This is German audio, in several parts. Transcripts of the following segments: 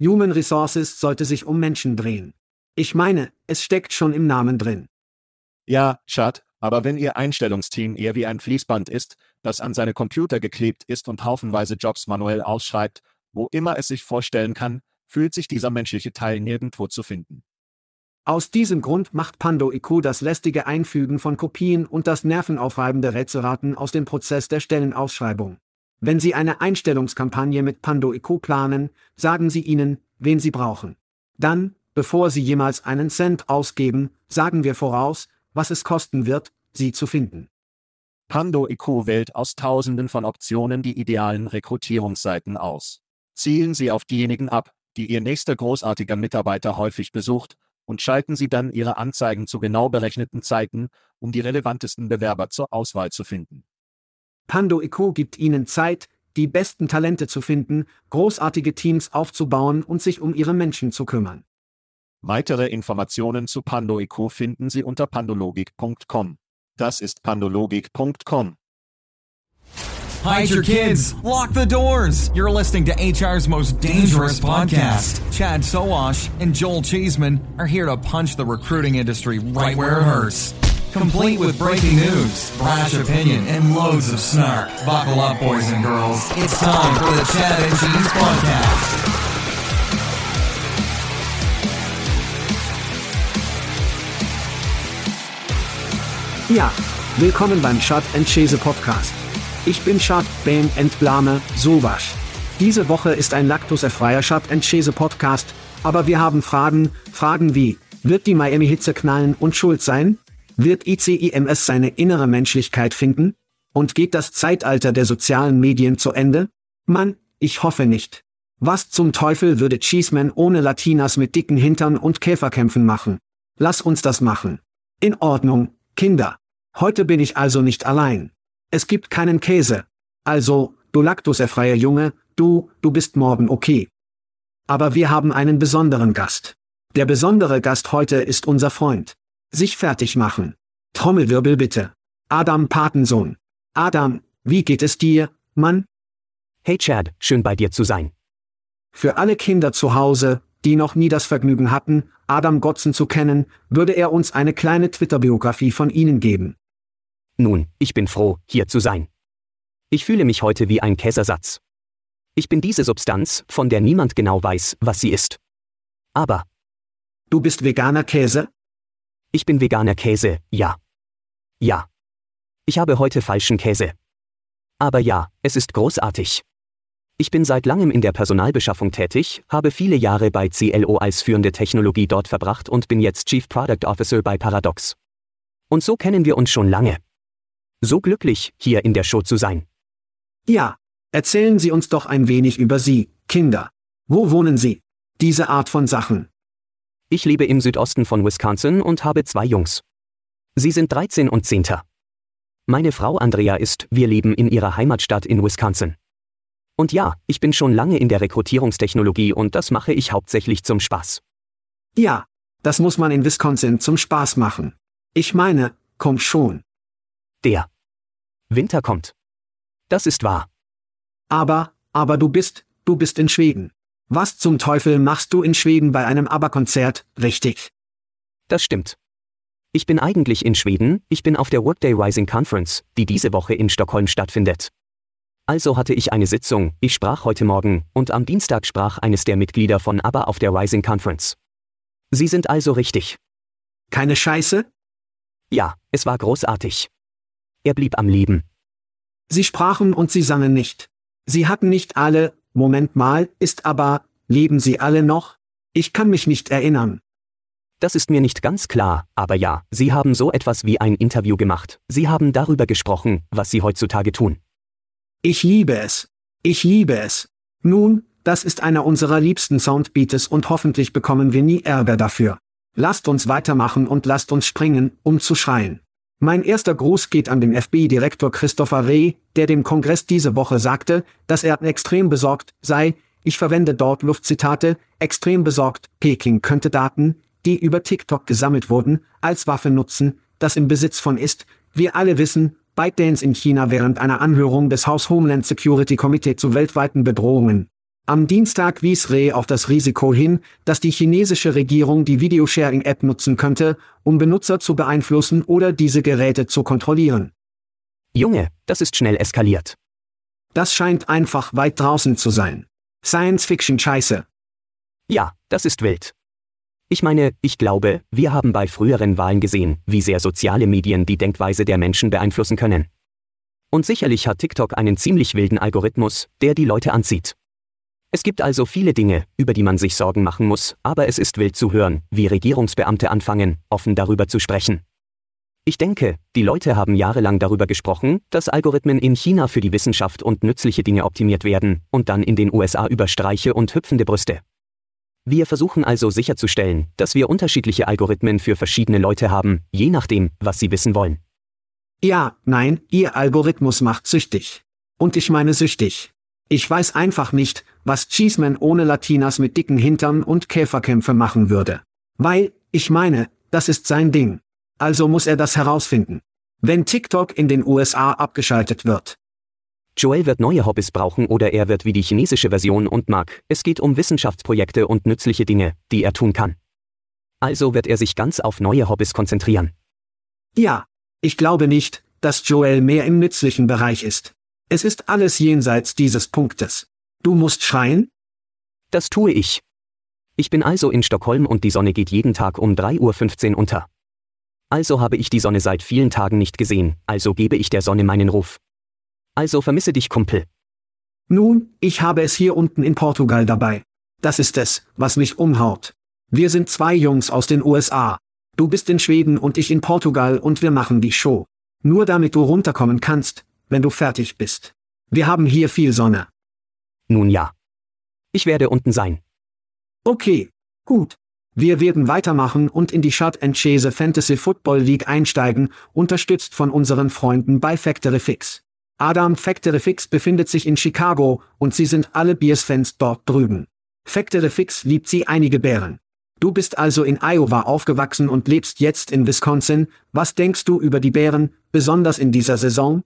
Human Resources sollte sich um Menschen drehen. Ich meine, es steckt schon im Namen drin. Ja, Chad, aber wenn Ihr Einstellungsteam eher wie ein Fließband ist, das an seine Computer geklebt ist und haufenweise Jobs manuell ausschreibt, wo immer es sich vorstellen kann, fühlt sich dieser menschliche Teil nirgendwo zu finden. Aus diesem Grund macht Pando IQ das lästige Einfügen von Kopien und das nervenaufreibende Rätselraten aus dem Prozess der Stellenausschreibung. Wenn Sie eine Einstellungskampagne mit Pando IQ planen, sagen Sie ihnen, wen Sie brauchen. Dann, bevor Sie jemals einen Cent ausgeben, sagen wir voraus, was es kosten wird, sie zu finden. Pando IQ wählt aus Tausenden von Optionen die idealen Rekrutierungsseiten aus. Zielen Sie auf diejenigen ab, die Ihr nächster großartiger Mitarbeiter häufig besucht, und schalten Sie dann Ihre Anzeigen zu genau berechneten Zeiten, um die relevantesten Bewerber zur Auswahl zu finden. Pando IQ gibt Ihnen Zeit, die besten Talente zu finden, großartige Teams aufzubauen und sich um Ihre Menschen zu kümmern. Weitere Informationen zu PandoIQ finden Sie unter pandologik.com. Das ist pandologik.com. Hide your kids. Lock the doors. You're listening to HR's most dangerous podcast. Chad Soash and Joel Cheeseman are here to punch the recruiting industry right where it hurts. Complete with breaking news, brash opinion, and loads of snark. Buckle up, boys and girls. It's time for the Chad and Cheese Podcast. Ja, willkommen beim Shot and Chase Podcast. Ich bin Shot, Bam Entblame, Sowasch. Diese Woche ist ein laktoserfreier Shot and Chase Podcast, aber wir haben Fragen, Fragen wie, wird die Miami Hitze knallen und schuld sein? Wird ICIMS seine innere Menschlichkeit finden? Und geht das Zeitalter der sozialen Medien zu Ende? Mann, ich hoffe nicht. Was zum Teufel würde Cheeseman ohne Latinas mit dicken Hintern und Käferkämpfen machen? Lass uns das machen. In Ordnung, Kinder. Heute bin ich also nicht allein. Es gibt keinen Käse. Also, du laktosefreier Junge, du, du bist morgen okay. Aber wir haben einen besonderen Gast. Der besondere Gast heute ist unser Freund. Sich fertig machen. Trommelwirbel bitte. Adam Patensohn. Adam, wie geht es dir, Mann? Hey Chad, schön bei dir zu sein. Für alle Kinder zu Hause, die noch nie das Vergnügen hatten, Adam Gotzen zu kennen, würde er uns eine kleine Twitter-Biografie von Ihnen geben. Nun, ich bin froh, hier zu sein. Ich fühle mich heute wie ein Käsersatz. Ich bin diese Substanz, von der niemand genau weiß, was sie ist. Aber. Du bist veganer Käse? Ich bin veganer Käse, ja. Ja. Ich habe heute falschen Käse. Aber ja, es ist großartig. Ich bin seit langem in der Personalbeschaffung tätig, habe viele Jahre bei CLO als führende Technologie dort verbracht und bin jetzt Chief Product Officer bei Paradox. Und so kennen wir uns schon lange. So glücklich, hier in der Show zu sein. Ja, erzählen Sie uns doch ein wenig über Sie, Kinder. Wo wohnen Sie? Diese Art von Sachen. Ich lebe im Südosten von Wisconsin und habe zwei Jungs. Sie sind 13 und 10. Meine Frau Andrea ist, wir leben in ihrer Heimatstadt in Wisconsin. Und ja, ich bin schon lange in der Rekrutierungstechnologie und das mache ich hauptsächlich zum Spaß. Ja, das muss man in Wisconsin zum Spaß machen. Ich meine, komm schon. Der Winter kommt. Das ist wahr. Aber, aber du bist, du bist in Schweden. Was zum Teufel machst du in Schweden bei einem ABBA-Konzert, richtig? Das stimmt. Ich bin eigentlich in Schweden, ich bin auf der Workday Rising Conference, die diese Woche in Stockholm stattfindet. Also hatte ich eine Sitzung, ich sprach heute Morgen, und am Dienstag sprach eines der Mitglieder von ABBA auf der Rising Conference. Sie sind also richtig. Keine Scheiße? Ja, es war großartig. Er blieb am Leben. Sie sprachen und sie sangen nicht. Sie hatten nicht alle, Moment mal, ist aber, leben sie alle noch? Ich kann mich nicht erinnern. Das ist mir nicht ganz klar, aber ja, Sie haben so etwas wie ein Interview gemacht. Sie haben darüber gesprochen, was Sie heutzutage tun. Ich liebe es. Ich liebe es. Nun, das ist einer unserer liebsten Soundbeats und hoffentlich bekommen wir nie Ärger dafür. Lasst uns weitermachen und lasst uns springen, um zu schreien. Mein erster Gruß geht an den FBI-Direktor Christopher Reh, der dem Kongress diese Woche sagte, dass er extrem besorgt sei, ich verwende dort Luftzitate, extrem besorgt, Peking könnte Daten, die über TikTok gesammelt wurden, als Waffe nutzen, das im Besitz von ist, wir alle wissen, ByteDance in China während einer Anhörung des House Homeland Security Committee zu weltweiten Bedrohungen. Am Dienstag wies Reh auf das Risiko hin, dass die chinesische Regierung die Videosharing-App nutzen könnte, um Benutzer zu beeinflussen oder diese Geräte zu kontrollieren. Junge, das ist schnell eskaliert. Das scheint einfach weit draußen zu sein. Science-Fiction-Scheiße. Ja, das ist wild. Ich meine, ich glaube, wir haben bei früheren Wahlen gesehen, wie sehr soziale Medien die Denkweise der Menschen beeinflussen können. Und sicherlich hat TikTok einen ziemlich wilden Algorithmus, der die Leute anzieht. Es gibt also viele Dinge, über die man sich Sorgen machen muss, aber es ist wild zu hören, wie Regierungsbeamte anfangen, offen darüber zu sprechen. Ich denke, die Leute haben jahrelang darüber gesprochen, dass Algorithmen in China für die Wissenschaft und nützliche Dinge optimiert werden und dann in den USA über Streiche und hüpfende Brüste. Wir versuchen also sicherzustellen, dass wir unterschiedliche Algorithmen für verschiedene Leute haben, je nachdem, was sie wissen wollen. Ja, nein, Ihr Algorithmus macht süchtig. Und ich meine süchtig. Ich weiß einfach nicht, was Cheeseman ohne Latinas mit dicken Hintern und Käferkämpfe machen würde. Weil, ich meine, das ist sein Ding. Also muss er das herausfinden. Wenn TikTok in den USA abgeschaltet wird. Joel wird neue Hobbys brauchen oder er wird wie die chinesische Version und mag, es geht um Wissenschaftsprojekte und nützliche Dinge, die er tun kann. Also wird er sich ganz auf neue Hobbys konzentrieren. Ja, ich glaube nicht, dass Joel mehr im nützlichen Bereich ist. Es ist alles jenseits dieses Punktes. Du musst schreien? Das tue ich. Ich bin also in Stockholm und die Sonne geht jeden Tag um 3.15 Uhr unter. Also habe ich die Sonne seit vielen Tagen nicht gesehen, also gebe ich der Sonne meinen Ruf. Also vermisse dich, Kumpel. Nun, ich habe es hier unten in Portugal dabei. Das ist es, was mich umhaut. Wir sind zwei Jungs aus den USA. Du bist in Schweden und ich in Portugal und wir machen die Show. Nur damit du runterkommen kannst, wenn du fertig bist. Wir haben hier viel Sonne. Nun ja. Ich werde unten sein. Okay, gut. Wir werden weitermachen und in die Shot and Chase Fantasy Football League einsteigen, unterstützt von unseren Freunden bei Factory Fix. Adam Factory Fix befindet sich in Chicago und sie sind alle Bears-Fans dort drüben. Factory Fix liebt sie einige Bären. Du bist also in Iowa aufgewachsen und lebst jetzt in Wisconsin. Was denkst du über die Bären, besonders in dieser Saison?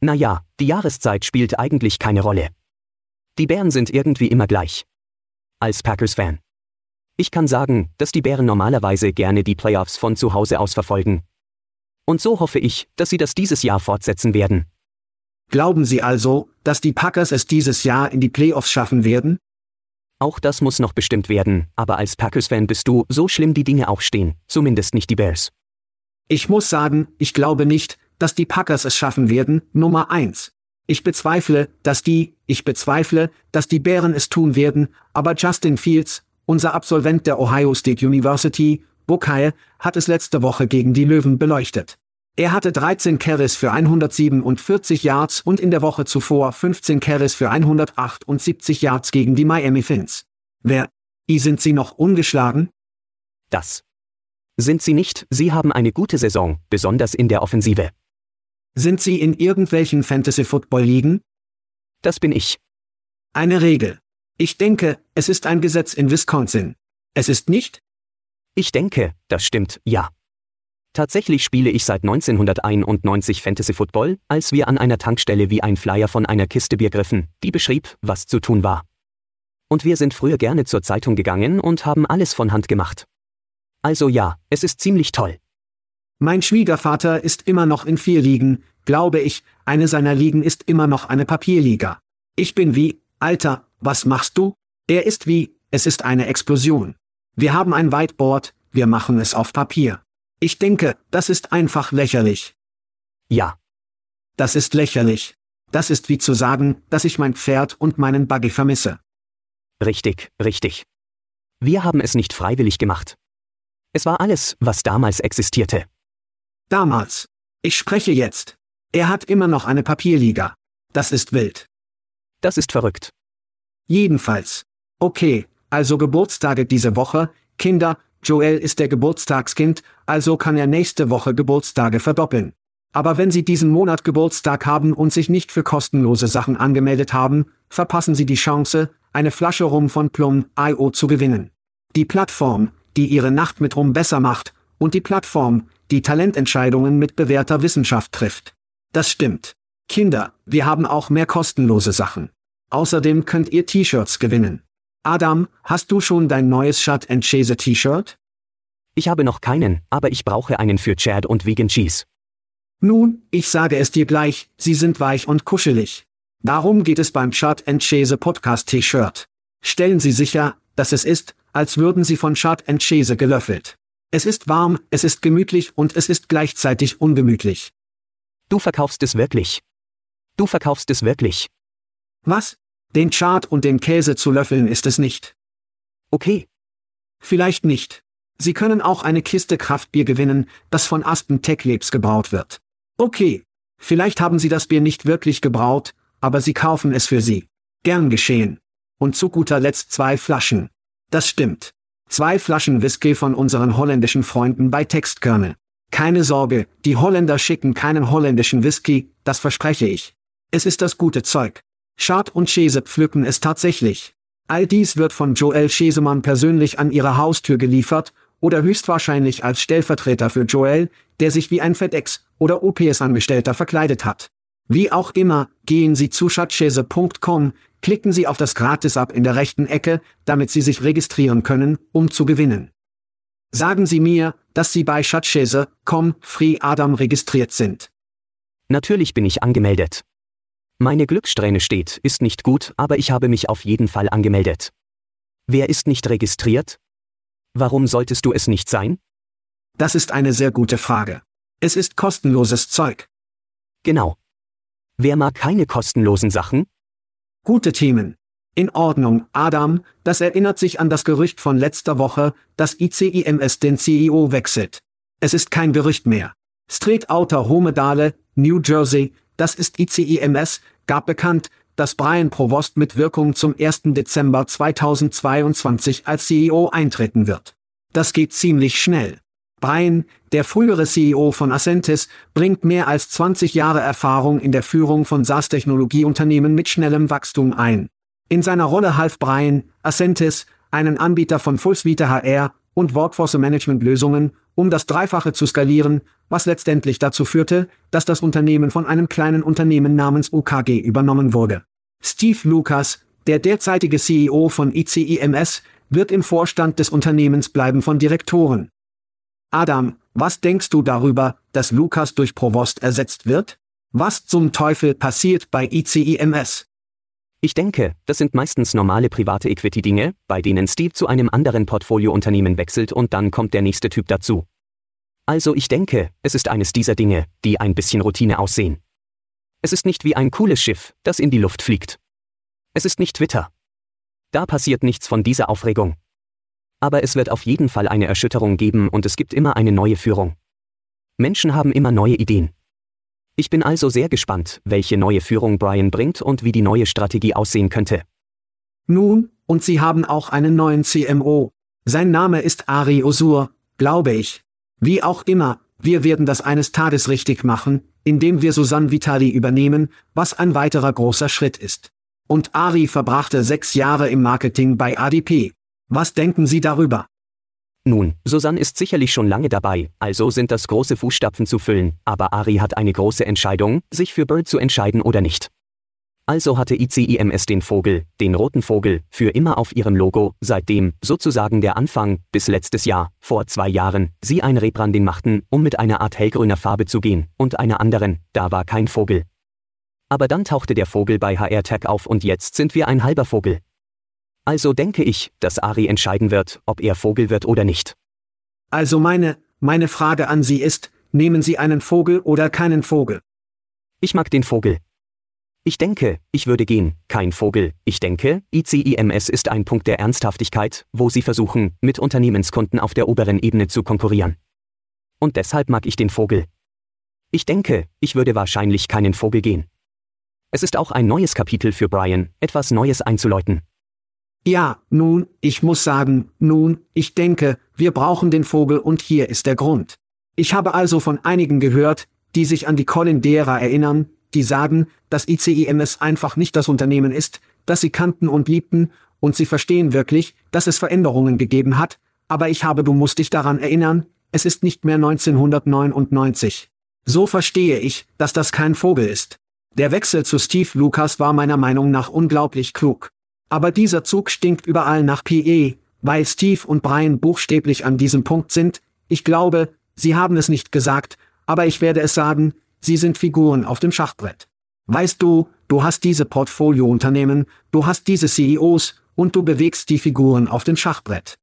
Naja, die Jahreszeit spielt eigentlich keine Rolle. Die Bären sind irgendwie immer gleich. Als Packers-Fan. Ich kann sagen, dass die Bären normalerweise gerne die Playoffs von zu Hause aus verfolgen. Und so hoffe ich, dass sie das dieses Jahr fortsetzen werden. Glauben Sie also, dass die Packers es dieses Jahr in die Playoffs schaffen werden? Auch das muss noch bestimmt werden, aber als Packers-Fan bist du, so schlimm die Dinge auch stehen, zumindest nicht die Bears. Ich muss sagen, ich glaube nicht, dass die Packers es schaffen werden, Nummer eins. Ich bezweifle, dass die, ich bezweifle, dass die Bären es tun werden, aber Justin Fields, unser Absolvent der Ohio State University, Buckeye, hat es letzte Woche gegen die Löwen beleuchtet. Er hatte 13 Carries für 147 Yards und in der Woche zuvor 15 Carries für 178 Yards gegen die Miami Fins. Wer? I sind sie noch ungeschlagen? Das. Sind sie nicht, sie haben eine gute Saison, besonders in der Offensive. Sind Sie in irgendwelchen Fantasy-Football-Ligen? Das bin ich. Eine Regel. Ich denke, es ist ein Gesetz in Wisconsin. Es ist nicht? Ich denke, das stimmt, ja. Tatsächlich spiele ich seit 1991 Fantasy Football, als wir an einer Tankstelle wie ein Flyer von einer Kiste Bier griffen, die beschrieb, was zu tun war. Und wir sind früher gerne zur Zeitung gegangen und haben alles von Hand gemacht. Also ja, es ist ziemlich toll. Mein Schwiegervater ist immer noch in vier Ligen, glaube ich, eine seiner Ligen ist immer noch eine Papierliga. Ich bin wie, Alter, was machst du? Er ist wie, es ist eine Explosion. Wir haben ein Whiteboard, wir machen es auf Papier. Ich denke, das ist einfach lächerlich. Ja. Das ist lächerlich. Das ist wie zu sagen, dass ich mein Pferd und meinen Buggy vermisse. Richtig, richtig. Wir haben es nicht freiwillig gemacht. Es war alles, was damals existierte. Damals. Ich spreche jetzt. Er hat immer noch eine Papierliga. Das ist wild. Das ist verrückt. Jedenfalls. Okay, also Geburtstage diese Woche, Kinder, Joel ist der Geburtstagskind, also kann er nächste Woche Geburtstage verdoppeln. Aber wenn Sie diesen Monat Geburtstag haben und sich nicht für kostenlose Sachen angemeldet haben, verpassen Sie die Chance, eine Flasche Rum von Plum.io zu gewinnen. Die Plattform, die Ihre Nacht mit Rum besser macht, und die Plattform, die Talententscheidungen mit bewährter Wissenschaft trifft. Das stimmt. Kinder, wir haben auch mehr kostenlose Sachen. Außerdem könnt ihr T-Shirts gewinnen. Adam, hast du schon dein neues Shut and Chase T-Shirt? Ich habe noch keinen, aber ich brauche einen für Chad und Vegan Cheese. Nun, ich sage es dir gleich, sie sind weich und kuschelig. Darum geht es beim Shut and Chase Podcast T-Shirt. Stellen Sie sicher, dass es ist, als würden Sie von Shut and Chase gelöffelt. Es ist warm, es ist gemütlich und es ist gleichzeitig ungemütlich. Du verkaufst es wirklich. Du verkaufst es wirklich. Was? Den Chart und den Käse zu löffeln ist es nicht. Okay. Vielleicht nicht. Sie können auch eine Kiste Kraftbier gewinnen, das von Aspen Tech Labs gebraut wird. Okay. Vielleicht haben Sie das Bier nicht wirklich gebraut, aber Sie kaufen es für Sie. Gern geschehen. Und zu guter Letzt zwei Flaschen. Das stimmt. Zwei Flaschen Whisky von unseren holländischen Freunden bei Textkernel. Keine Sorge, die Holländer schicken keinen holländischen Whisky, das verspreche ich. Es ist das gute Zeug. Schad und Schese pflücken es tatsächlich. All dies wird von Joel Schesemann persönlich an ihre Haustür geliefert, oder höchstwahrscheinlich als Stellvertreter für Joel, der sich wie ein FedEx- oder OPS-Angestellter verkleidet hat. Wie auch immer, gehen Sie zu schatzschese.com, klicken Sie auf das Gratis-Ab in der rechten Ecke, damit Sie sich registrieren können, um zu gewinnen. Sagen Sie mir, dass Sie bei schatzschese.com Free Adam registriert sind. Natürlich bin ich angemeldet. Meine Glückssträhne steht, ist nicht gut, aber ich habe mich auf jeden Fall angemeldet. Wer ist nicht registriert? Warum solltest du es nicht sein? Das ist eine sehr gute Frage. Es ist kostenloses Zeug. Genau. Wer mag keine kostenlosen Sachen? Gute Themen. In Ordnung, Adam, das erinnert sich an das Gerücht von letzter Woche, dass ICIMS den CEO wechselt. Es ist kein Gerücht mehr. Street Outer Homedale, New Jersey, das ist ICIMS, gab bekannt, dass Brian Provost mit Wirkung zum 1. Dezember 2022 als CEO eintreten wird. Das geht ziemlich schnell. Brian, der frühere CEO von Ascentis, bringt mehr als 20 Jahre Erfahrung in der Führung von SaaS-Technologieunternehmen mit schnellem Wachstum ein. In seiner Rolle half Brian, Ascentis, einen Anbieter von Fullsuite HR und Workforce Management Lösungen, um das Dreifache zu skalieren, was letztendlich dazu führte, dass das Unternehmen von einem kleinen Unternehmen namens UKG übernommen wurde. Steve Lucas, der derzeitige CEO von ICIMS, wird im Vorstand des Unternehmens bleiben von Direktoren. Adam, was denkst du darüber, dass Lukas durch Provost ersetzt wird? Was zum Teufel passiert bei ICIMS? Ich denke, das sind meistens normale private Equity-Dinge, bei denen Steve zu einem anderen Portfoliounternehmen wechselt und dann kommt der nächste Typ dazu. Also ich denke, es ist eines dieser Dinge, die ein bisschen Routine aussehen. Es ist nicht wie ein cooles Schiff, das in die Luft fliegt. Es ist nicht Twitter. Da passiert nichts von dieser Aufregung. Aber es wird auf jeden Fall eine Erschütterung geben und es gibt immer eine neue Führung. Menschen haben immer neue Ideen. Ich bin also sehr gespannt, welche neue Führung Brian bringt und wie die neue Strategie aussehen könnte. Nun, und Sie haben auch einen neuen CMO. Sein Name ist Ari Osur, glaube ich. Wie auch immer, wir werden das eines Tages richtig machen, indem wir Susanne Vitali übernehmen, was ein weiterer großer Schritt ist. Und Ari verbrachte sechs Jahre im Marketing bei ADP. Was denken Sie darüber? Nun, Susanne ist sicherlich schon lange dabei, also sind das große Fußstapfen zu füllen, aber Ari hat eine große Entscheidung, sich für Bird zu entscheiden oder nicht. Also hatte ICIMS den Vogel, den roten Vogel, für immer auf ihrem Logo, seitdem, sozusagen der Anfang, bis letztes Jahr, vor zwei Jahren, sie ein Rebranding machten, um mit einer Art hellgrüner Farbe zu gehen, und einer anderen, da war kein Vogel. Aber dann tauchte der Vogel bei HR Tech auf und jetzt sind wir ein halber Vogel. Also denke ich, dass Ari entscheiden wird, ob er Vogel wird oder nicht. Also meine, meine Frage an Sie ist, nehmen Sie einen Vogel oder keinen Vogel? Ich mag den Vogel. Ich denke, ich würde gehen, kein Vogel. Ich denke, ICIMS ist ein Punkt der Ernsthaftigkeit, wo Sie versuchen, mit Unternehmenskunden auf der oberen Ebene zu konkurrieren. Und deshalb mag ich den Vogel. Ich denke, ich würde wahrscheinlich keinen Vogel gehen. Es ist auch ein neues Kapitel für Brian, etwas Neues einzuläuten. Ja, nun, ich muss sagen, nun, ich denke, wir brauchen den Vogel und hier ist der Grund. Ich habe also von einigen gehört, die sich an die Colin Dera erinnern, die sagen, dass ICIMS einfach nicht das Unternehmen ist, das sie kannten und liebten, und sie verstehen wirklich, dass es Veränderungen gegeben hat, aber ich habe du musst dich daran erinnern, es ist nicht mehr 1999. So verstehe ich, dass das kein Vogel ist. Der Wechsel zu Steve Lucas war meiner Meinung nach unglaublich klug. Aber dieser Zug stinkt überall nach PE, weil Steve und Brian buchstäblich an diesem Punkt sind. Ich glaube, sie haben es nicht gesagt, aber ich werde es sagen, sie sind Figuren auf dem Schachbrett. Weißt du, du hast diese Portfoliounternehmen, du hast diese CEOs, und du bewegst die Figuren auf dem Schachbrett.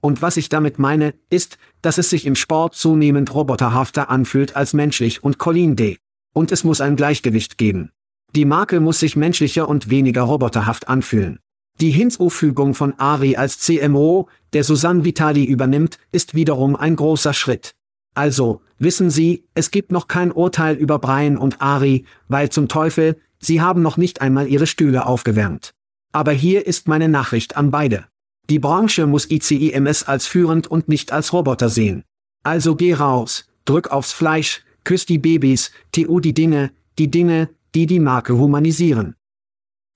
Und was ich damit meine, ist, dass es sich im Sport zunehmend roboterhafter anfühlt als menschlich und Colin D. Und es muss ein Gleichgewicht geben. Die Marke muss sich menschlicher und weniger roboterhaft anfühlen. Die Hinzufügung von Ari als CMO, der Susanne Vitali übernimmt, ist wiederum ein großer Schritt. Also, wissen Sie, es gibt noch kein Urteil über Brian und Ari, weil zum Teufel, sie haben noch nicht einmal ihre Stühle aufgewärmt. Aber hier ist meine Nachricht an beide. Die Branche muss ICIMS als führend und nicht als Roboter sehen. Also geh raus, drück aufs Fleisch, küss die Babys, TU die Dinge, die Dinge, die die Marke humanisieren.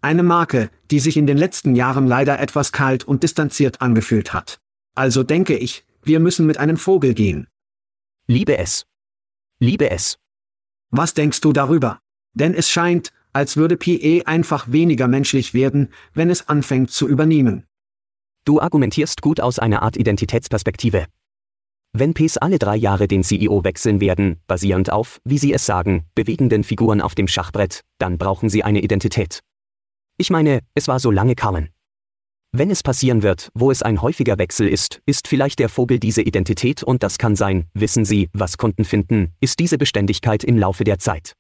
Eine Marke, die sich in den letzten Jahren leider etwas kalt und distanziert angefühlt hat. Also denke ich, wir müssen mit einem Vogel gehen. Liebe es. Liebe es. Was denkst du darüber? Denn es scheint, als würde PE einfach weniger menschlich werden, wenn es anfängt zu übernehmen. Du argumentierst gut aus einer Art Identitätsperspektive. Wenn Ps alle drei Jahre den CEO wechseln werden, basierend auf, wie sie es sagen, bewegenden Figuren auf dem Schachbrett, dann brauchen sie eine Identität. Ich meine, es war so lange Carmen. Wenn es passieren wird, wo es ein häufiger Wechsel ist, ist vielleicht der Vogel diese Identität und das kann sein, wissen Sie, was Kunden finden, ist diese Beständigkeit im Laufe der Zeit.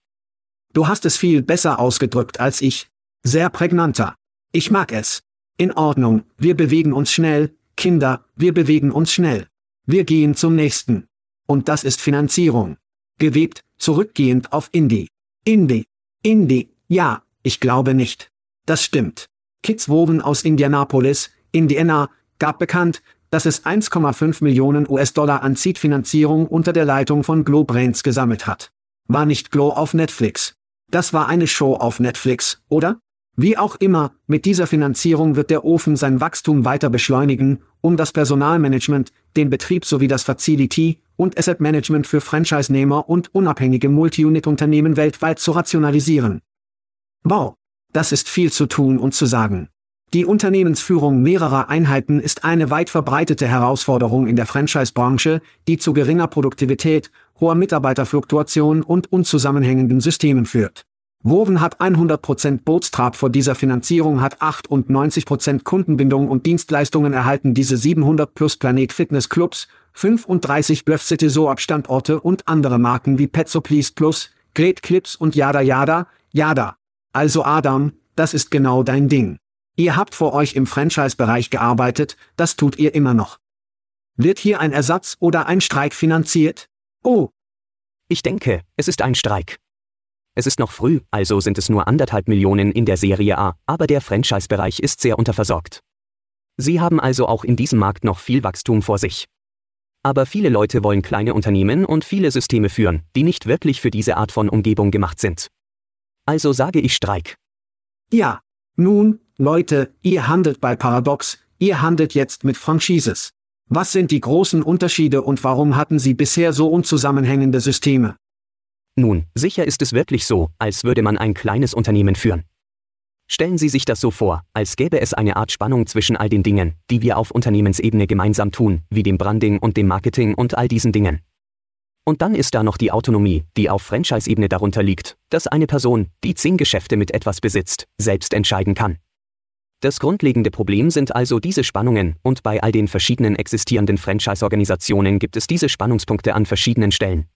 Du hast es viel besser ausgedrückt als ich. Sehr prägnanter. Ich mag es. In Ordnung, wir bewegen uns schnell, Kinder, wir bewegen uns schnell. Wir gehen zum nächsten. Und das ist Finanzierung. Gewebt, zurückgehend auf Indie. Indie. Indie, ja, ich glaube nicht. Das stimmt. Kids Woven aus Indianapolis, Indiana, gab bekannt, dass es 1,5 Millionen US-Dollar an Seed-Finanzierung unter der Leitung von Glow Brains gesammelt hat. War nicht Glow auf Netflix. Das war eine Show auf Netflix, oder? Wie auch immer, mit dieser Finanzierung wird der Ofen sein Wachstum weiter beschleunigen, um das Personalmanagement, den Betrieb sowie das Facility und Asset Management für Franchise-Nehmer und unabhängige Multi-Unit-Unternehmen weltweit zu rationalisieren. Wow, das ist viel zu tun und zu sagen. Die Unternehmensführung mehrerer Einheiten ist eine weit verbreitete Herausforderung in der Franchise-Branche, die zu geringer Produktivität, hoher Mitarbeiterfluktuation und unzusammenhängenden Systemen führt. Woven hat 100% Bootstrap vor dieser Finanzierung hat 98% Kundenbindung und Dienstleistungen erhalten diese 700 plus Planet Fitness Clubs, 35 Bluff City Soap Standorte und andere Marken wie Petso Please Plus, Great Clips und Yada Yada, Yada. Also Adam, das ist genau dein Ding. Ihr habt vor euch im Franchise-Bereich gearbeitet, das tut ihr immer noch. Wird hier ein Ersatz oder ein Streik finanziert? Oh. Ich denke, es ist ein Streik. Es ist noch früh, also sind es nur anderthalb Millionen in der Serie A, aber der Franchise-Bereich ist sehr unterversorgt. Sie haben also auch in diesem Markt noch viel Wachstum vor sich. Aber viele Leute wollen kleine Unternehmen und viele Systeme führen, die nicht wirklich für diese Art von Umgebung gemacht sind. Also sage ich Streik. Ja. Nun, Leute, ihr handelt bei Paradox, ihr handelt jetzt mit Franchises. Was sind die großen Unterschiede und warum hatten Sie bisher so unzusammenhängende Systeme? Nun, sicher ist es wirklich so, als würde man ein kleines Unternehmen führen. Stellen Sie sich das so vor, als gäbe es eine Art Spannung zwischen all den Dingen, die wir auf Unternehmensebene gemeinsam tun, wie dem Branding und dem Marketing und all diesen Dingen. Und dann ist da noch die Autonomie, die auf Franchise-Ebene darunter liegt, dass eine Person, die zehn Geschäfte mit etwas besitzt, selbst entscheiden kann. Das grundlegende Problem sind also diese Spannungen, und bei all den verschiedenen existierenden Franchise-Organisationen gibt es diese Spannungspunkte an verschiedenen Stellen.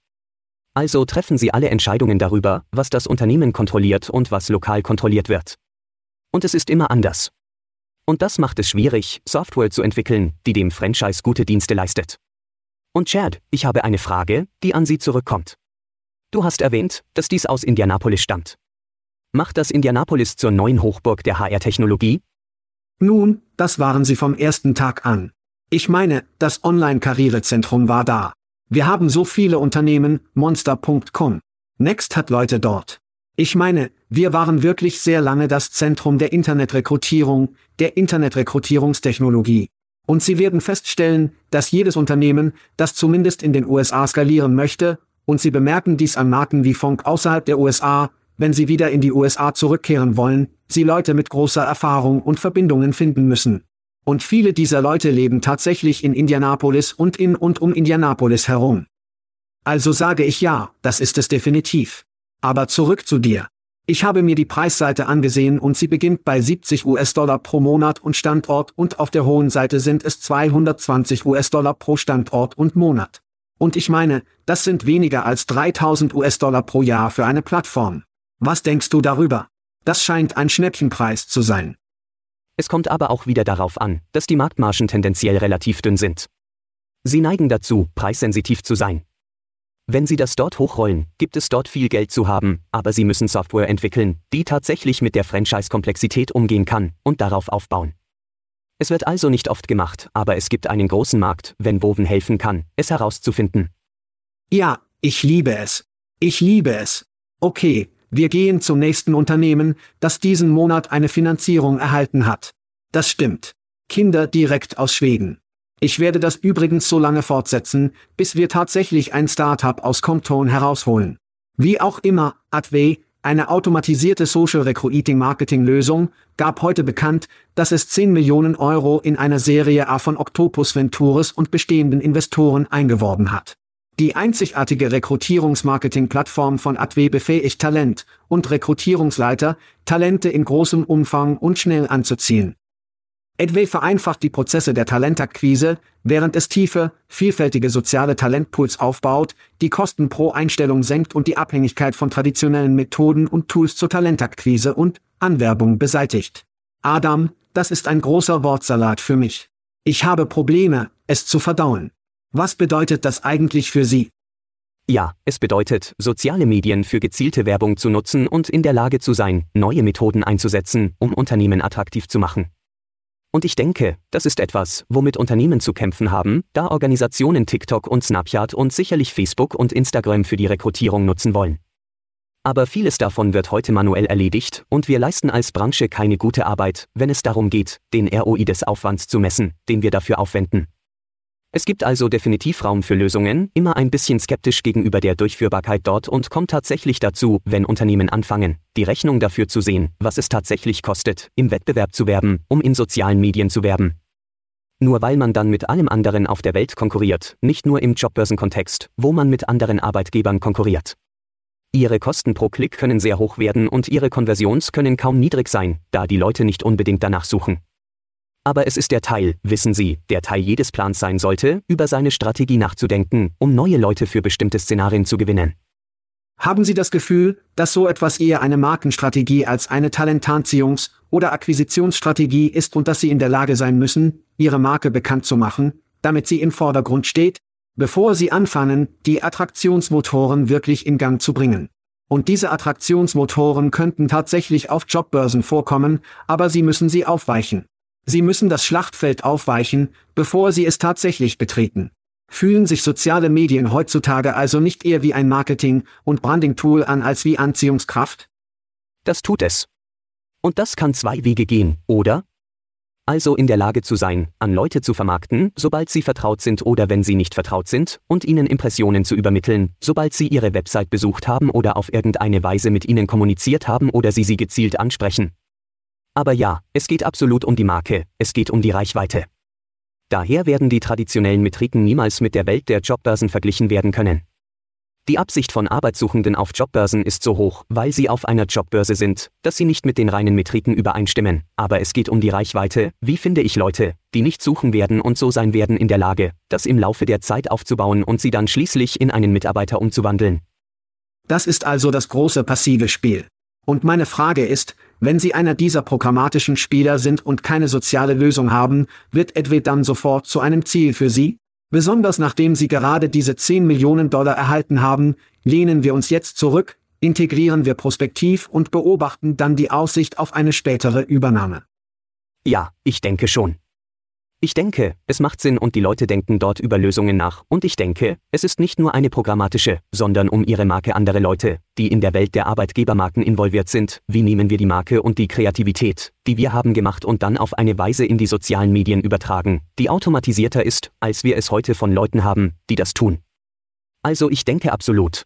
Also treffen Sie alle Entscheidungen darüber, was das Unternehmen kontrolliert und was lokal kontrolliert wird. Und es ist immer anders. Und das macht es schwierig, Software zu entwickeln, die dem Franchise gute Dienste leistet. Und Chad, ich habe eine Frage, die an Sie zurückkommt. Du hast erwähnt, dass dies aus Indianapolis stammt. Macht das Indianapolis zur neuen Hochburg der HR-Technologie? Nun, das waren sie vom ersten Tag an. Ich meine, das Online-Karrierezentrum war da. Wir haben so viele Unternehmen, monster.com. Next hat Leute dort. Ich meine, wir waren wirklich sehr lange das Zentrum der Internetrekrutierung, der Internetrekrutierungstechnologie. Und Sie werden feststellen, dass jedes Unternehmen, das zumindest in den USA skalieren möchte, und Sie bemerken dies an Marken wie Funk außerhalb der USA, wenn sie wieder in die USA zurückkehren wollen, sie Leute mit großer Erfahrung und Verbindungen finden müssen. Und viele dieser Leute leben tatsächlich in Indianapolis und in und um Indianapolis herum. Also sage ich ja, das ist es definitiv. Aber zurück zu dir. Ich habe mir die Preisseite angesehen und sie beginnt bei 70 US-Dollar pro Monat und Standort und auf der hohen Seite sind es 220 US-Dollar pro Standort und Monat. Und ich meine, das sind weniger als 3000 US-Dollar pro Jahr für eine Plattform. Was denkst du darüber? Das scheint ein Schnäppchenpreis zu sein. Es kommt aber auch wieder darauf an, dass die Marktmargen tendenziell relativ dünn sind. Sie neigen dazu, preissensitiv zu sein. Wenn Sie das dort hochrollen, gibt es dort viel Geld zu haben, aber Sie müssen Software entwickeln, die tatsächlich mit der Franchise-Komplexität umgehen kann und darauf aufbauen. Es wird also nicht oft gemacht, aber es gibt einen großen Markt, wenn Woven helfen kann, es herauszufinden. Ja, ich liebe es. Ich liebe es. Okay, wir gehen zum nächsten Unternehmen, das diesen Monat eine Finanzierung erhalten hat. Das stimmt. Kinder direkt aus Schweden. Ich werde das übrigens so lange fortsetzen, bis wir tatsächlich ein Startup aus Compton herausholen. Wie auch immer, Adway, eine automatisierte Social Recruiting Marketing Lösung, gab heute bekannt, dass es 10 Millionen Euro in einer Serie A von Octopus Ventures und bestehenden Investoren eingeworben hat. Die einzigartige Rekrutierungsmarketing-Plattform von Adwe befähigt Talent und Rekrutierungsleiter, Talente in großem Umfang und schnell anzuziehen. Edway vereinfacht die Prozesse der Talentakquise, während es tiefe, vielfältige soziale Talentpools aufbaut, die Kosten pro Einstellung senkt und die Abhängigkeit von traditionellen Methoden und Tools zur Talentakquise und Anwerbung beseitigt. Adam, das ist ein großer Wortsalat für mich. Ich habe Probleme, es zu verdauen. Was bedeutet das eigentlich für Sie? Ja, es bedeutet, soziale Medien für gezielte Werbung zu nutzen und in der Lage zu sein, neue Methoden einzusetzen, um Unternehmen attraktiv zu machen. Und ich denke, das ist etwas, womit Unternehmen zu kämpfen haben, da Organisationen TikTok und Snapchat und sicherlich Facebook und Instagram für die Rekrutierung nutzen wollen. Aber vieles davon wird heute manuell erledigt und wir leisten als Branche keine gute Arbeit, wenn es darum geht, den ROI des Aufwands zu messen, den wir dafür aufwenden. Es gibt also definitiv Raum für Lösungen, immer ein bisschen skeptisch gegenüber der Durchführbarkeit dort und kommt tatsächlich dazu, wenn Unternehmen anfangen, die Rechnung dafür zu sehen, was es tatsächlich kostet, im Wettbewerb zu werben, um in sozialen Medien zu werben. Nur weil man dann mit allem anderen auf der Welt konkurriert, nicht nur im Jobbörsenkontext, wo man mit anderen Arbeitgebern konkurriert. Ihre Kosten pro Klick können sehr hoch werden und Ihre Konversions können kaum niedrig sein, da die Leute nicht unbedingt danach suchen. Aber es ist der Teil, wissen Sie, der Teil jedes Plans sein sollte, über seine Strategie nachzudenken, um neue Leute für bestimmte Szenarien zu gewinnen. Haben Sie das Gefühl, dass so etwas eher eine Markenstrategie als eine Talentanziehungs- oder Akquisitionsstrategie ist und dass Sie in der Lage sein müssen, Ihre Marke bekannt zu machen, damit sie im Vordergrund steht, bevor Sie anfangen, die Attraktionsmotoren wirklich in Gang zu bringen? Und diese Attraktionsmotoren könnten tatsächlich auf Jobbörsen vorkommen, aber Sie müssen sie aufweichen. Sie müssen das Schlachtfeld aufweichen, bevor Sie es tatsächlich betreten. Fühlen sich soziale Medien heutzutage also nicht eher wie ein Marketing- und Branding-Tool an als wie Anziehungskraft? Das tut es. Und das kann zwei Wege gehen, oder? Also in der Lage zu sein, an Leute zu vermarkten, sobald sie vertraut sind oder wenn sie nicht vertraut sind, und ihnen Impressionen zu übermitteln, sobald sie ihre Website besucht haben oder auf irgendeine Weise mit ihnen kommuniziert haben oder sie sie gezielt ansprechen. Aber ja, es geht absolut um die Marke, es geht um die Reichweite. Daher werden die traditionellen Metriken niemals mit der Welt der Jobbörsen verglichen werden können. Die Absicht von Arbeitssuchenden auf Jobbörsen ist so hoch, weil sie auf einer Jobbörse sind, dass sie nicht mit den reinen Metriken übereinstimmen, aber es geht um die Reichweite, wie finde ich Leute, die nicht suchen werden und so sein werden in der Lage, das im Laufe der Zeit aufzubauen und sie dann schließlich in einen Mitarbeiter umzuwandeln. Das ist also das große passive Spiel. Und meine Frage ist, wenn Sie einer dieser programmatischen Spieler sind und keine soziale Lösung haben, wird Edwin dann sofort zu einem Ziel für Sie? Besonders nachdem Sie gerade diese 10 Millionen Dollar erhalten haben, lehnen wir uns jetzt zurück, integrieren wir prospektiv und beobachten dann die Aussicht auf eine spätere Übernahme. Ja, ich denke schon. Ich denke, es macht Sinn und die Leute denken dort über Lösungen nach und ich denke, es ist nicht nur eine programmatische, sondern um ihre Marke andere Leute, die in der Welt der Arbeitgebermarken involviert sind, wie nehmen wir die Marke und die Kreativität, die wir haben gemacht und dann auf eine Weise in die sozialen Medien übertragen, die automatisierter ist, als wir es heute von Leuten haben, die das tun. Also ich denke absolut.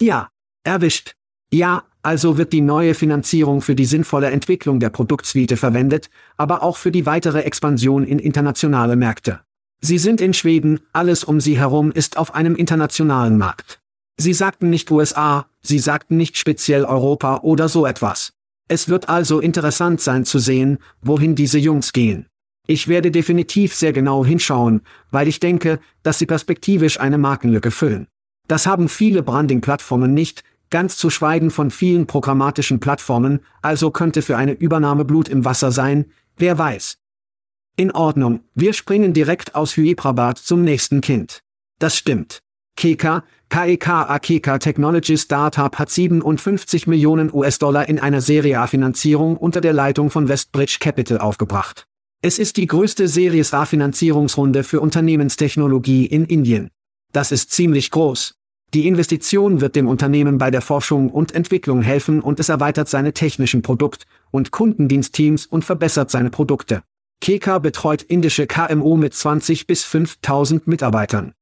Ja, erwischt. Ja, also wird die neue Finanzierung für die sinnvolle Entwicklung der Produktsuite verwendet, aber auch für die weitere Expansion in internationale Märkte. Sie sind in Schweden, alles um sie herum ist auf einem internationalen Markt. Sie sagten nicht USA, sie sagten nicht speziell Europa oder so etwas. Es wird also interessant sein zu sehen, wohin diese Jungs gehen. Ich werde definitiv sehr genau hinschauen, weil ich denke, dass sie perspektivisch eine Markenlücke füllen. Das haben viele Branding-Plattformen nicht, ganz zu schweigen von vielen programmatischen Plattformen, also könnte für eine Übernahme Blut im Wasser sein, wer weiß. In Ordnung, wir springen direkt aus Hyderabad zum nächsten Kind. Das stimmt. Keka, KEK Akeka Technology Startup hat 57 Millionen US-Dollar in einer Serie A-Finanzierung unter der Leitung von Westbridge Capital aufgebracht. Es ist die größte Series A-Finanzierungsrunde für Unternehmenstechnologie in Indien. Das ist ziemlich groß. Die Investition wird dem Unternehmen bei der Forschung und Entwicklung helfen und es erweitert seine technischen Produkt- und Kundendienstteams und verbessert seine Produkte. Keka betreut indische KMU mit 20 bis 5000 Mitarbeitern.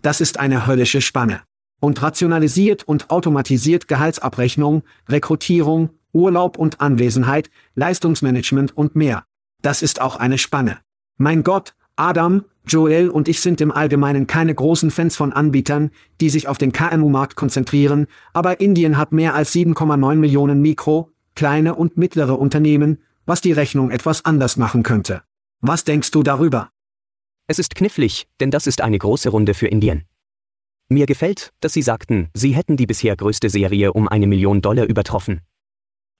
Das ist eine höllische Spanne. Und rationalisiert und automatisiert Gehaltsabrechnung, Rekrutierung, Urlaub und Anwesenheit, Leistungsmanagement und mehr. Das ist auch eine Spanne. Mein Gott, Adam, Joel und ich sind im Allgemeinen keine großen Fans von Anbietern, die sich auf den KMU-Markt konzentrieren, aber Indien hat mehr als 7,9 Millionen Mikro, kleine und mittlere Unternehmen, was die Rechnung etwas anders machen könnte. Was denkst du darüber? Es ist knifflig, denn das ist eine große Runde für Indien. Mir gefällt, dass Sie sagten, Sie hätten die bisher größte Serie um eine Million Dollar übertroffen.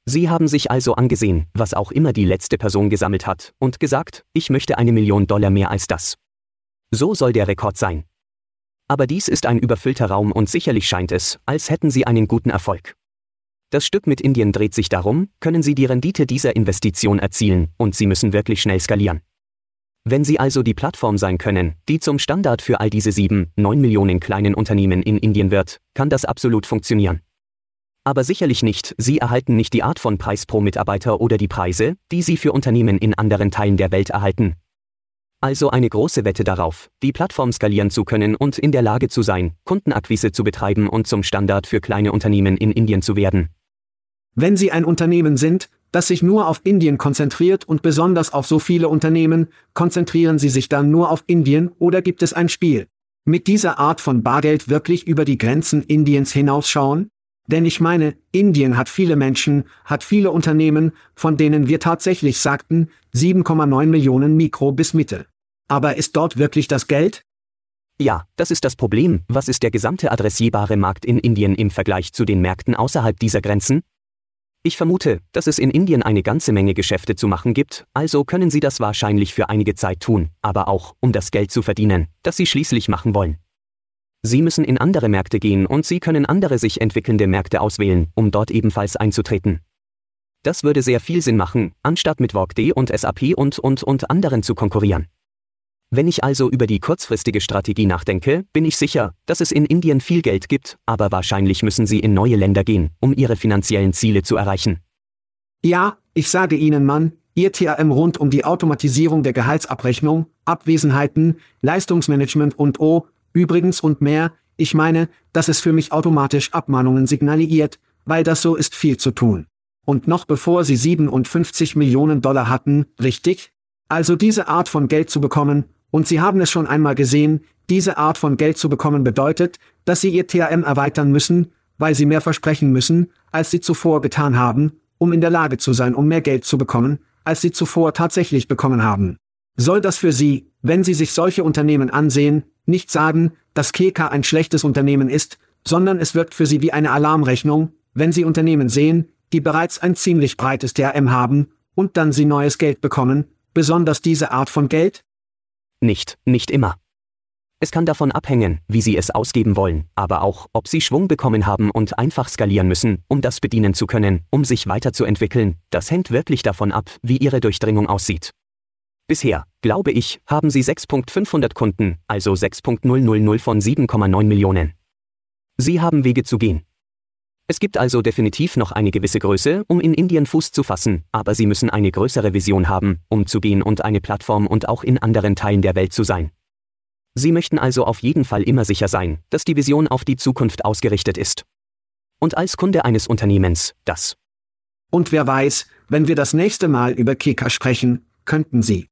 Sie haben sich also angesehen, was auch immer die letzte Person gesammelt hat, und gesagt, ich möchte eine Million Dollar mehr als das. So soll der Rekord sein. Aber dies ist ein überfüllter Raum und sicherlich scheint es, als hätten Sie einen guten Erfolg. Das Stück mit Indien dreht sich darum, können Sie die Rendite dieser Investition erzielen, und Sie müssen wirklich schnell skalieren. Wenn Sie also die Plattform sein können, die zum Standard für all diese sieben, neun Millionen kleinen Unternehmen in Indien wird, kann das absolut funktionieren. Aber sicherlich nicht, Sie erhalten nicht die Art von Preis pro Mitarbeiter oder die Preise, die Sie für Unternehmen in anderen Teilen der Welt erhalten. Also eine große Wette darauf, die Plattform skalieren zu können und in der Lage zu sein, Kundenakquise zu betreiben und zum Standard für kleine Unternehmen in Indien zu werden. Wenn Sie ein Unternehmen sind, das sich nur auf Indien konzentriert und besonders auf so viele Unternehmen, konzentrieren Sie sich dann nur auf Indien oder gibt es ein Spiel? Mit dieser Art von Bargeld wirklich über die Grenzen Indiens hinausschauen? Denn ich meine, Indien hat viele Menschen, hat viele Unternehmen, von denen wir tatsächlich sagten, 7,9 Millionen Mikro bis Mittel. Aber ist dort wirklich das Geld? Ja, das ist das Problem. Was ist der gesamte adressierbare Markt in Indien im Vergleich zu den Märkten außerhalb dieser Grenzen? Ich vermute, dass es in Indien eine ganze Menge Geschäfte zu machen gibt, also können Sie das wahrscheinlich für einige Zeit tun, aber auch, um das Geld zu verdienen, das Sie schließlich machen wollen. Sie müssen in andere Märkte gehen und Sie können andere sich entwickelnde Märkte auswählen, um dort ebenfalls einzutreten. Das würde sehr viel Sinn machen, anstatt mit Workday und SAP und und und anderen zu konkurrieren. Wenn ich also über die kurzfristige Strategie nachdenke, bin ich sicher, dass es in Indien viel Geld gibt, aber wahrscheinlich müssen Sie in neue Länder gehen, um Ihre finanziellen Ziele zu erreichen. Ja, ich sage Ihnen, Mann, Ihr TAM rund um die Automatisierung der Gehaltsabrechnung, Abwesenheiten, Leistungsmanagement und O, Übrigens und mehr, ich meine, dass es für mich automatisch Abmahnungen signalisiert, weil das so ist viel zu tun. Und noch bevor sie 57 Millionen Dollar hatten, richtig? Also diese Art von Geld zu bekommen, und Sie haben es schon einmal gesehen, diese Art von Geld zu bekommen bedeutet, dass Sie Ihr TAM erweitern müssen, weil Sie mehr versprechen müssen, als Sie zuvor getan haben, um in der Lage zu sein, um mehr Geld zu bekommen, als Sie zuvor tatsächlich bekommen haben. Soll das für Sie, wenn Sie sich solche Unternehmen ansehen, nicht sagen, dass KK ein schlechtes Unternehmen ist, sondern es wirkt für sie wie eine Alarmrechnung, wenn sie Unternehmen sehen, die bereits ein ziemlich breites DRM haben, und dann sie neues Geld bekommen, besonders diese Art von Geld? Nicht, nicht immer. Es kann davon abhängen, wie Sie es ausgeben wollen, aber auch, ob Sie Schwung bekommen haben und einfach skalieren müssen, um das bedienen zu können, um sich weiterzuentwickeln. Das hängt wirklich davon ab, wie Ihre Durchdringung aussieht. Bisher, glaube ich, haben sie 6.500 Kunden, also 6.000 von 7,9 Millionen. Sie haben Wege zu gehen. Es gibt also definitiv noch eine gewisse Größe, um in Indien Fuß zu fassen, aber sie müssen eine größere Vision haben, um zu gehen und eine Plattform und auch in anderen Teilen der Welt zu sein. Sie möchten also auf jeden Fall immer sicher sein, dass die Vision auf die Zukunft ausgerichtet ist. Und als Kunde eines Unternehmens, das. Und wer weiß, wenn wir das nächste Mal über Kika sprechen, könnten Sie.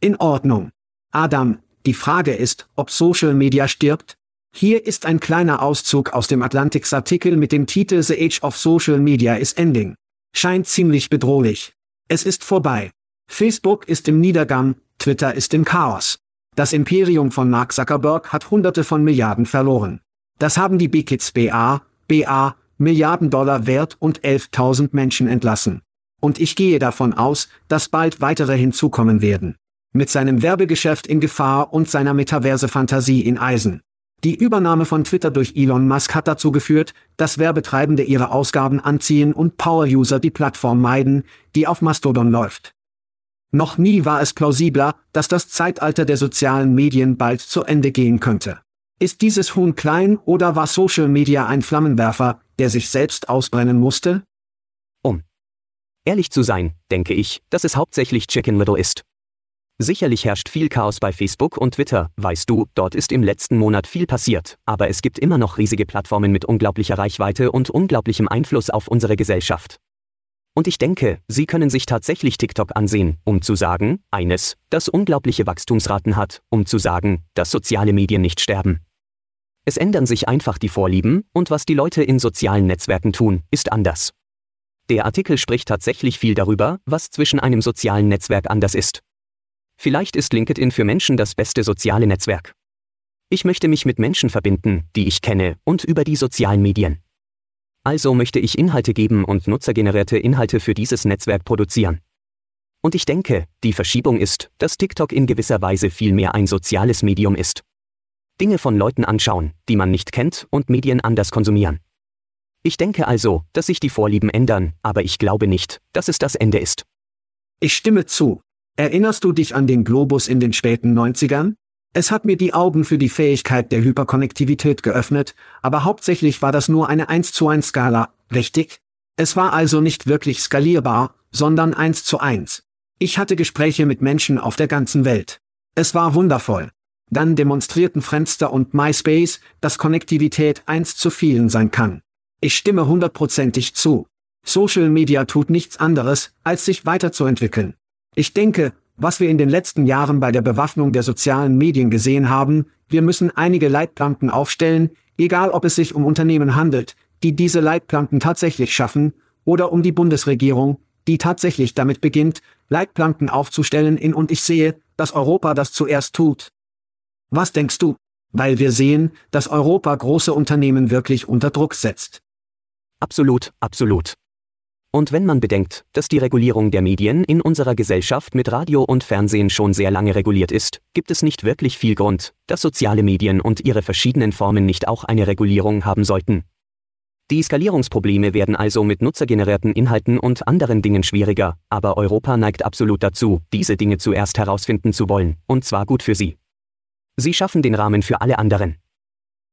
In Ordnung. Adam, die Frage ist, ob Social Media stirbt? Hier ist ein kleiner Auszug aus dem Atlantics-Artikel mit dem Titel The Age of Social Media is Ending. Scheint ziemlich bedrohlich. Es ist vorbei. Facebook ist im Niedergang, Twitter ist im Chaos. Das Imperium von Mark Zuckerberg hat Hunderte von Milliarden verloren. Das haben die B-Kids BA, BA, Milliarden Dollar wert und 11.000 Menschen entlassen. Und ich gehe davon aus, dass bald weitere hinzukommen werden. Mit seinem Werbegeschäft in Gefahr und seiner Metaverse-Fantasie in Eisen. Die Übernahme von Twitter durch Elon Musk hat dazu geführt, dass Werbetreibende ihre Ausgaben anziehen und Power-User die Plattform meiden, die auf Mastodon läuft. Noch nie war es plausibler, dass das Zeitalter der sozialen Medien bald zu Ende gehen könnte. Ist dieses Huhn klein oder war Social Media ein Flammenwerfer, der sich selbst ausbrennen musste? Um ehrlich zu sein, denke ich, dass es hauptsächlich Chicken Little ist. Sicherlich herrscht viel Chaos bei Facebook und Twitter, weißt du, dort ist im letzten Monat viel passiert, aber es gibt immer noch riesige Plattformen mit unglaublicher Reichweite und unglaublichem Einfluss auf unsere Gesellschaft. Und ich denke, Sie können sich tatsächlich TikTok ansehen, um zu sagen, eines, das unglaubliche Wachstumsraten hat, um zu sagen, dass soziale Medien nicht sterben. Es ändern sich einfach die Vorlieben, und was die Leute in sozialen Netzwerken tun, ist anders. Der Artikel spricht tatsächlich viel darüber, was zwischen einem sozialen Netzwerk anders ist. Vielleicht ist LinkedIn für Menschen das beste soziale Netzwerk. Ich möchte mich mit Menschen verbinden, die ich kenne, und über die sozialen Medien. Also möchte ich Inhalte geben und nutzergenerierte Inhalte für dieses Netzwerk produzieren. Und ich denke, die Verschiebung ist, dass TikTok in gewisser Weise viel mehr ein soziales Medium ist. Dinge von Leuten anschauen, die man nicht kennt und Medien anders konsumieren. Ich denke also, dass sich die Vorlieben ändern, aber ich glaube nicht, dass es das Ende ist. Ich stimme zu. Erinnerst du dich an den Globus in den späten 90ern? Es hat mir die Augen für die Fähigkeit der Hyperkonnektivität geöffnet, aber hauptsächlich war das nur eine 1 zu 1 Skala, richtig? Es war also nicht wirklich skalierbar, sondern 1 zu 1. Ich hatte Gespräche mit Menschen auf der ganzen Welt. Es war wundervoll. Dann demonstrierten Friendster und MySpace, dass Konnektivität 1 zu vielen sein kann. Ich stimme hundertprozentig zu. Social Media tut nichts anderes, als sich weiterzuentwickeln. Ich denke, was wir in den letzten Jahren bei der Bewaffnung der sozialen Medien gesehen haben, wir müssen einige Leitplanken aufstellen, egal ob es sich um Unternehmen handelt, die diese Leitplanken tatsächlich schaffen, oder um die Bundesregierung, die tatsächlich damit beginnt, Leitplanken aufzustellen in und ich sehe, dass Europa das zuerst tut. Was denkst du? Weil wir sehen, dass Europa große Unternehmen wirklich unter Druck setzt. Absolut, absolut. Und wenn man bedenkt, dass die Regulierung der Medien in unserer Gesellschaft mit Radio und Fernsehen schon sehr lange reguliert ist, gibt es nicht wirklich viel Grund, dass soziale Medien und ihre verschiedenen Formen nicht auch eine Regulierung haben sollten. Die Skalierungsprobleme werden also mit nutzergenerierten Inhalten und anderen Dingen schwieriger, aber Europa neigt absolut dazu, diese Dinge zuerst herausfinden zu wollen, und zwar gut für sie. Sie schaffen den Rahmen für alle anderen.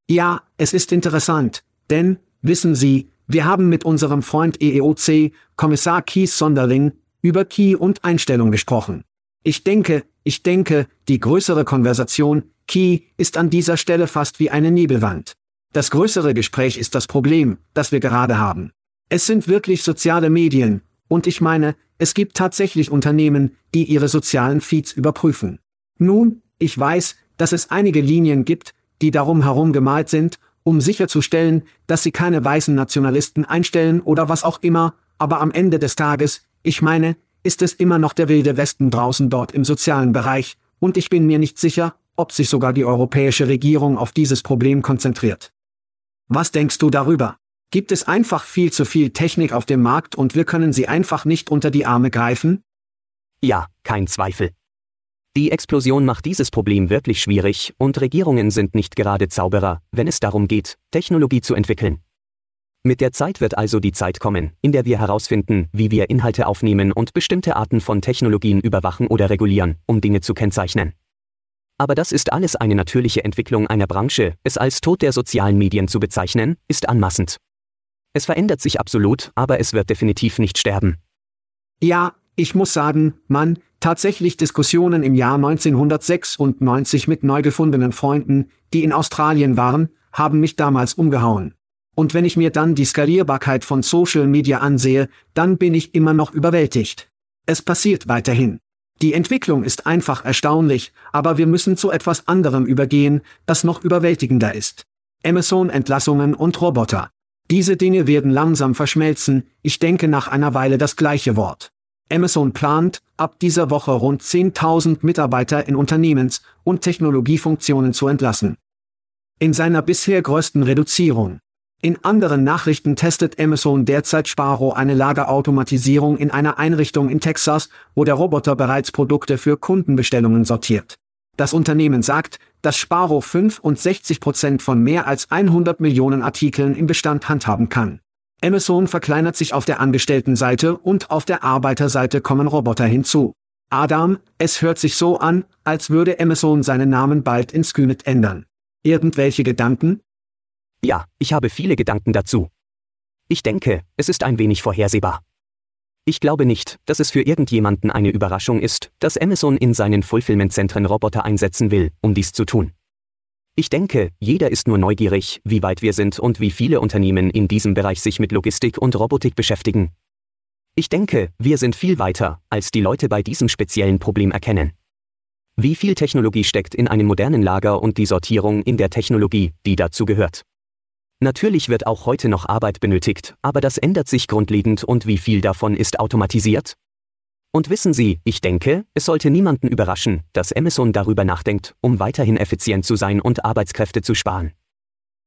Ja, es ist interessant, denn, wissen Sie, wir haben mit unserem Freund EEOC, Kommissar Kies Sonderling, über Key und Einstellung gesprochen. Ich denke, ich denke, die größere Konversation, Key, ist an dieser Stelle fast wie eine Nebelwand. Das größere Gespräch ist das Problem, das wir gerade haben. Es sind wirklich soziale Medien, und ich meine, es gibt tatsächlich Unternehmen, die ihre sozialen Feeds überprüfen. Nun, ich weiß, dass es einige Linien gibt, die darum herum gemalt sind, um sicherzustellen, dass sie keine weißen Nationalisten einstellen oder was auch immer, aber am Ende des Tages, ich meine, ist es immer noch der wilde Westen draußen dort im sozialen Bereich, und ich bin mir nicht sicher, ob sich sogar die europäische Regierung auf dieses Problem konzentriert. Was denkst du darüber? Gibt es einfach viel zu viel Technik auf dem Markt und wir können sie einfach nicht unter die Arme greifen? Ja, kein Zweifel. Die Explosion macht dieses Problem wirklich schwierig und Regierungen sind nicht gerade Zauberer, wenn es darum geht, Technologie zu entwickeln. Mit der Zeit wird also die Zeit kommen, in der wir herausfinden, wie wir Inhalte aufnehmen und bestimmte Arten von Technologien überwachen oder regulieren, um Dinge zu kennzeichnen. Aber das ist alles eine natürliche Entwicklung einer Branche, es als Tod der sozialen Medien zu bezeichnen, ist anmaßend. Es verändert sich absolut, aber es wird definitiv nicht sterben. Ja, ich muss sagen, Mann, tatsächlich Diskussionen im Jahr 1996 mit neu gefundenen Freunden, die in Australien waren, haben mich damals umgehauen. Und wenn ich mir dann die Skalierbarkeit von Social Media ansehe, dann bin ich immer noch überwältigt. Es passiert weiterhin. Die Entwicklung ist einfach erstaunlich, aber wir müssen zu etwas anderem übergehen, das noch überwältigender ist. Amazon-Entlassungen und Roboter. Diese Dinge werden langsam verschmelzen, ich denke nach einer Weile das gleiche Wort. Amazon plant, ab dieser Woche rund 10.000 Mitarbeiter in Unternehmens- und Technologiefunktionen zu entlassen. In seiner bisher größten Reduzierung. In anderen Nachrichten testet Amazon derzeit Sparrow eine Lagerautomatisierung in einer Einrichtung in Texas, wo der Roboter bereits Produkte für Kundenbestellungen sortiert. Das Unternehmen sagt, dass Sparrow 65 Prozent von mehr als 100 Millionen Artikeln im Bestand handhaben kann. Amazon verkleinert sich auf der Angestelltenseite und auf der Arbeiterseite kommen Roboter hinzu. Adam, es hört sich so an, als würde Amazon seinen Namen bald in Skynet ändern. Irgendwelche Gedanken? Ja, ich habe viele Gedanken dazu. Ich denke, es ist ein wenig vorhersehbar. Ich glaube nicht, dass es für irgendjemanden eine Überraschung ist, dass Amazon in seinen Fulfillment-Zentren Roboter einsetzen will, um dies zu tun. Ich denke, jeder ist nur neugierig, wie weit wir sind und wie viele Unternehmen in diesem Bereich sich mit Logistik und Robotik beschäftigen. Ich denke, wir sind viel weiter, als die Leute bei diesem speziellen Problem erkennen. Wie viel Technologie steckt in einem modernen Lager und die Sortierung in der Technologie, die dazu gehört. Natürlich wird auch heute noch Arbeit benötigt, aber das ändert sich grundlegend und wie viel davon ist automatisiert? Und wissen Sie, ich denke, es sollte niemanden überraschen, dass Amazon darüber nachdenkt, um weiterhin effizient zu sein und Arbeitskräfte zu sparen.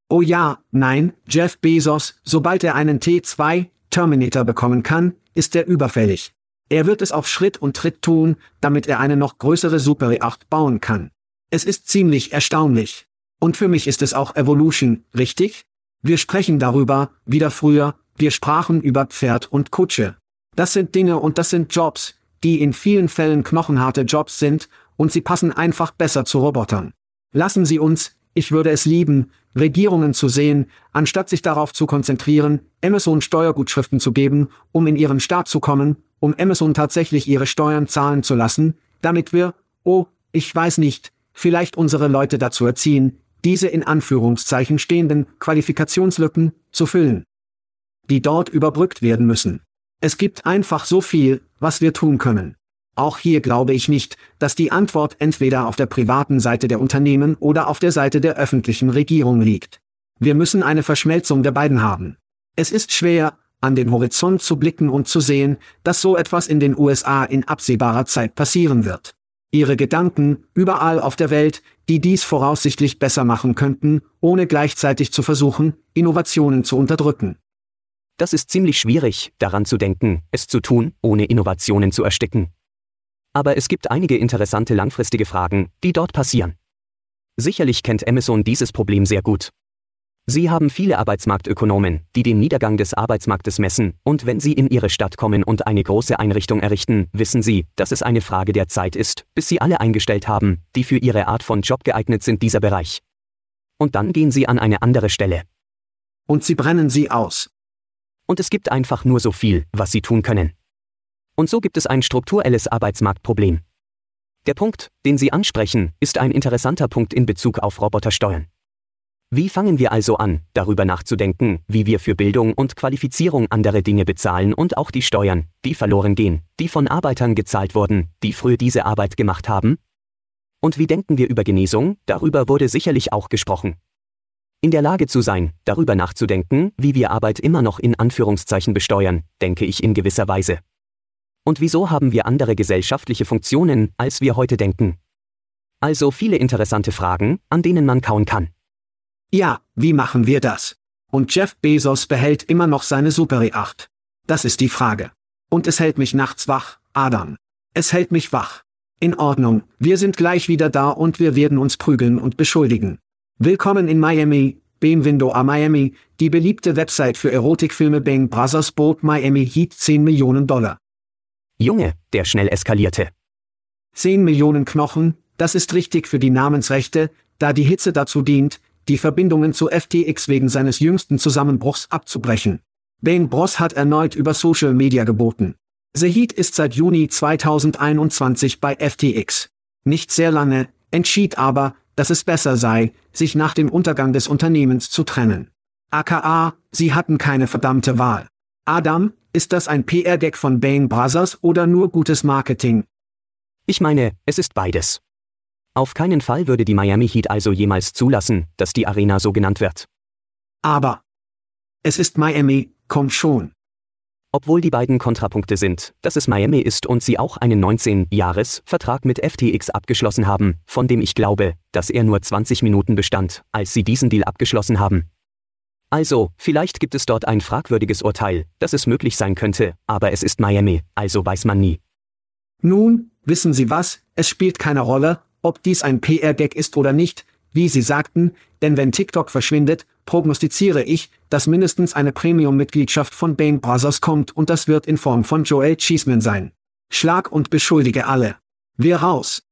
Oh ja, nein, Jeff Bezos, sobald er einen T2 Terminator bekommen kann, ist er überfällig. Er wird es auf Schritt und Tritt tun, damit er eine noch größere Super 8 bauen kann. Es ist ziemlich erstaunlich. Und für mich ist es auch Evolution, richtig? Wir sprechen darüber, wieder früher, wir sprachen über Pferd und Kutsche. Das sind Dinge und das sind Jobs, die in vielen Fällen knochenharte Jobs sind, und sie passen einfach besser zu Robotern. Lassen Sie uns, ich würde es lieben, Regierungen zu sehen, anstatt sich darauf zu konzentrieren, Amazon Steuergutschriften zu geben, um in ihren Staat zu kommen, um Amazon tatsächlich ihre Steuern zahlen zu lassen, damit wir, oh, ich weiß nicht, vielleicht unsere Leute dazu erziehen, diese in Anführungszeichen stehenden Qualifikationslücken zu füllen, die dort überbrückt werden müssen. Es gibt einfach so viel, was wir tun können. Auch hier glaube ich nicht, dass die Antwort entweder auf der privaten Seite der Unternehmen oder auf der Seite der öffentlichen Regierung liegt. Wir müssen eine Verschmelzung der beiden haben. Es ist schwer, an den Horizont zu blicken und zu sehen, dass so etwas in den USA in absehbarer Zeit passieren wird. Ihre Gedanken, überall auf der Welt, die dies voraussichtlich besser machen könnten, ohne gleichzeitig zu versuchen, Innovationen zu unterdrücken. Das ist ziemlich schwierig, daran zu denken, es zu tun, ohne Innovationen zu ersticken. Aber es gibt einige interessante langfristige Fragen, die dort passieren. Sicherlich kennt Amazon dieses Problem sehr gut. Sie haben viele Arbeitsmarktökonomen, die den Niedergang des Arbeitsmarktes messen, und wenn Sie in Ihre Stadt kommen und eine große Einrichtung errichten, wissen Sie, dass es eine Frage der Zeit ist, bis Sie alle eingestellt haben, die für Ihre Art von Job geeignet sind dieser Bereich. Und dann gehen Sie an eine andere Stelle. Und Sie brennen sie aus. Und es gibt einfach nur so viel, was Sie tun können. Und so gibt es ein strukturelles Arbeitsmarktproblem. Der Punkt, den Sie ansprechen, ist ein interessanter Punkt in Bezug auf Robotersteuern. Wie fangen wir also an, darüber nachzudenken, wie wir für Bildung und Qualifizierung andere Dinge bezahlen und auch die Steuern, die verloren gehen, die von Arbeitern gezahlt wurden, die früher diese Arbeit gemacht haben? Und wie denken wir über Genesung, darüber wurde sicherlich auch gesprochen. In der Lage zu sein, darüber nachzudenken, wie wir Arbeit immer noch in Anführungszeichen besteuern, denke ich in gewisser Weise. Und wieso haben wir andere gesellschaftliche Funktionen, als wir heute denken? Also viele interessante Fragen, an denen man kauen kann. Ja, wie machen wir das? Und Jeff Bezos behält immer noch seine Super 8. Das ist die Frage. Und es hält mich nachts wach, Adam. Es hält mich wach. In Ordnung, wir sind gleich wieder da und wir werden uns prügeln und beschuldigen. Willkommen in Miami, Benvindo a Miami, die beliebte Website für Erotikfilme Bang Brothers bot Miami Heat 10 Millionen Dollar. Junge, der schnell eskalierte. 10 Millionen Knochen, das ist richtig für die Namensrechte, da die Hitze dazu dient, die Verbindungen zu FTX wegen seines jüngsten Zusammenbruchs abzubrechen. Bane Bros hat erneut über Social Media geboten. Zahid ist seit Juni 2021 bei FTX. Nicht sehr lange, entschied aber, dass es besser sei, sich nach dem Untergang des Unternehmens zu trennen. aka, sie hatten keine verdammte Wahl. Adam, ist das ein PR-Deck von Bain Brothers oder nur gutes Marketing? Ich meine, es ist beides. Auf keinen Fall würde die Miami Heat also jemals zulassen, dass die Arena so genannt wird. Aber. Es ist Miami, komm schon. Obwohl die beiden Kontrapunkte sind, dass es Miami ist und sie auch einen 19-Jahres-Vertrag mit FTX abgeschlossen haben, von dem ich glaube, dass er nur 20 Minuten bestand, als sie diesen Deal abgeschlossen haben. Also, vielleicht gibt es dort ein fragwürdiges Urteil, dass es möglich sein könnte, aber es ist Miami, also weiß man nie. Nun, wissen Sie was, es spielt keine Rolle, ob dies ein PR-Deck ist oder nicht, wie Sie sagten, denn wenn TikTok verschwindet, prognostiziere ich, dass mindestens eine Premium-Mitgliedschaft von Bain Brothers kommt und das wird in Form von Joel Cheeseman sein. Schlag und beschuldige alle. Wir raus.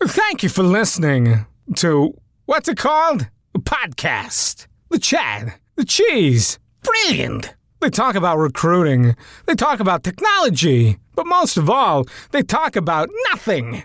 Thank you for listening to what's it called? A podcast. The Chad. The Cheese. Brilliant. They talk about recruiting. They talk about technology. But most of all, they talk about nothing.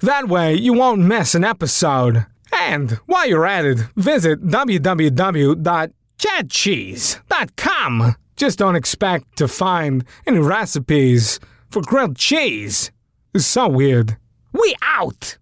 That way you won't miss an episode. And while you're at it, visit www.chatcheese.com. Just don't expect to find any recipes for grilled cheese. It's so weird. We out!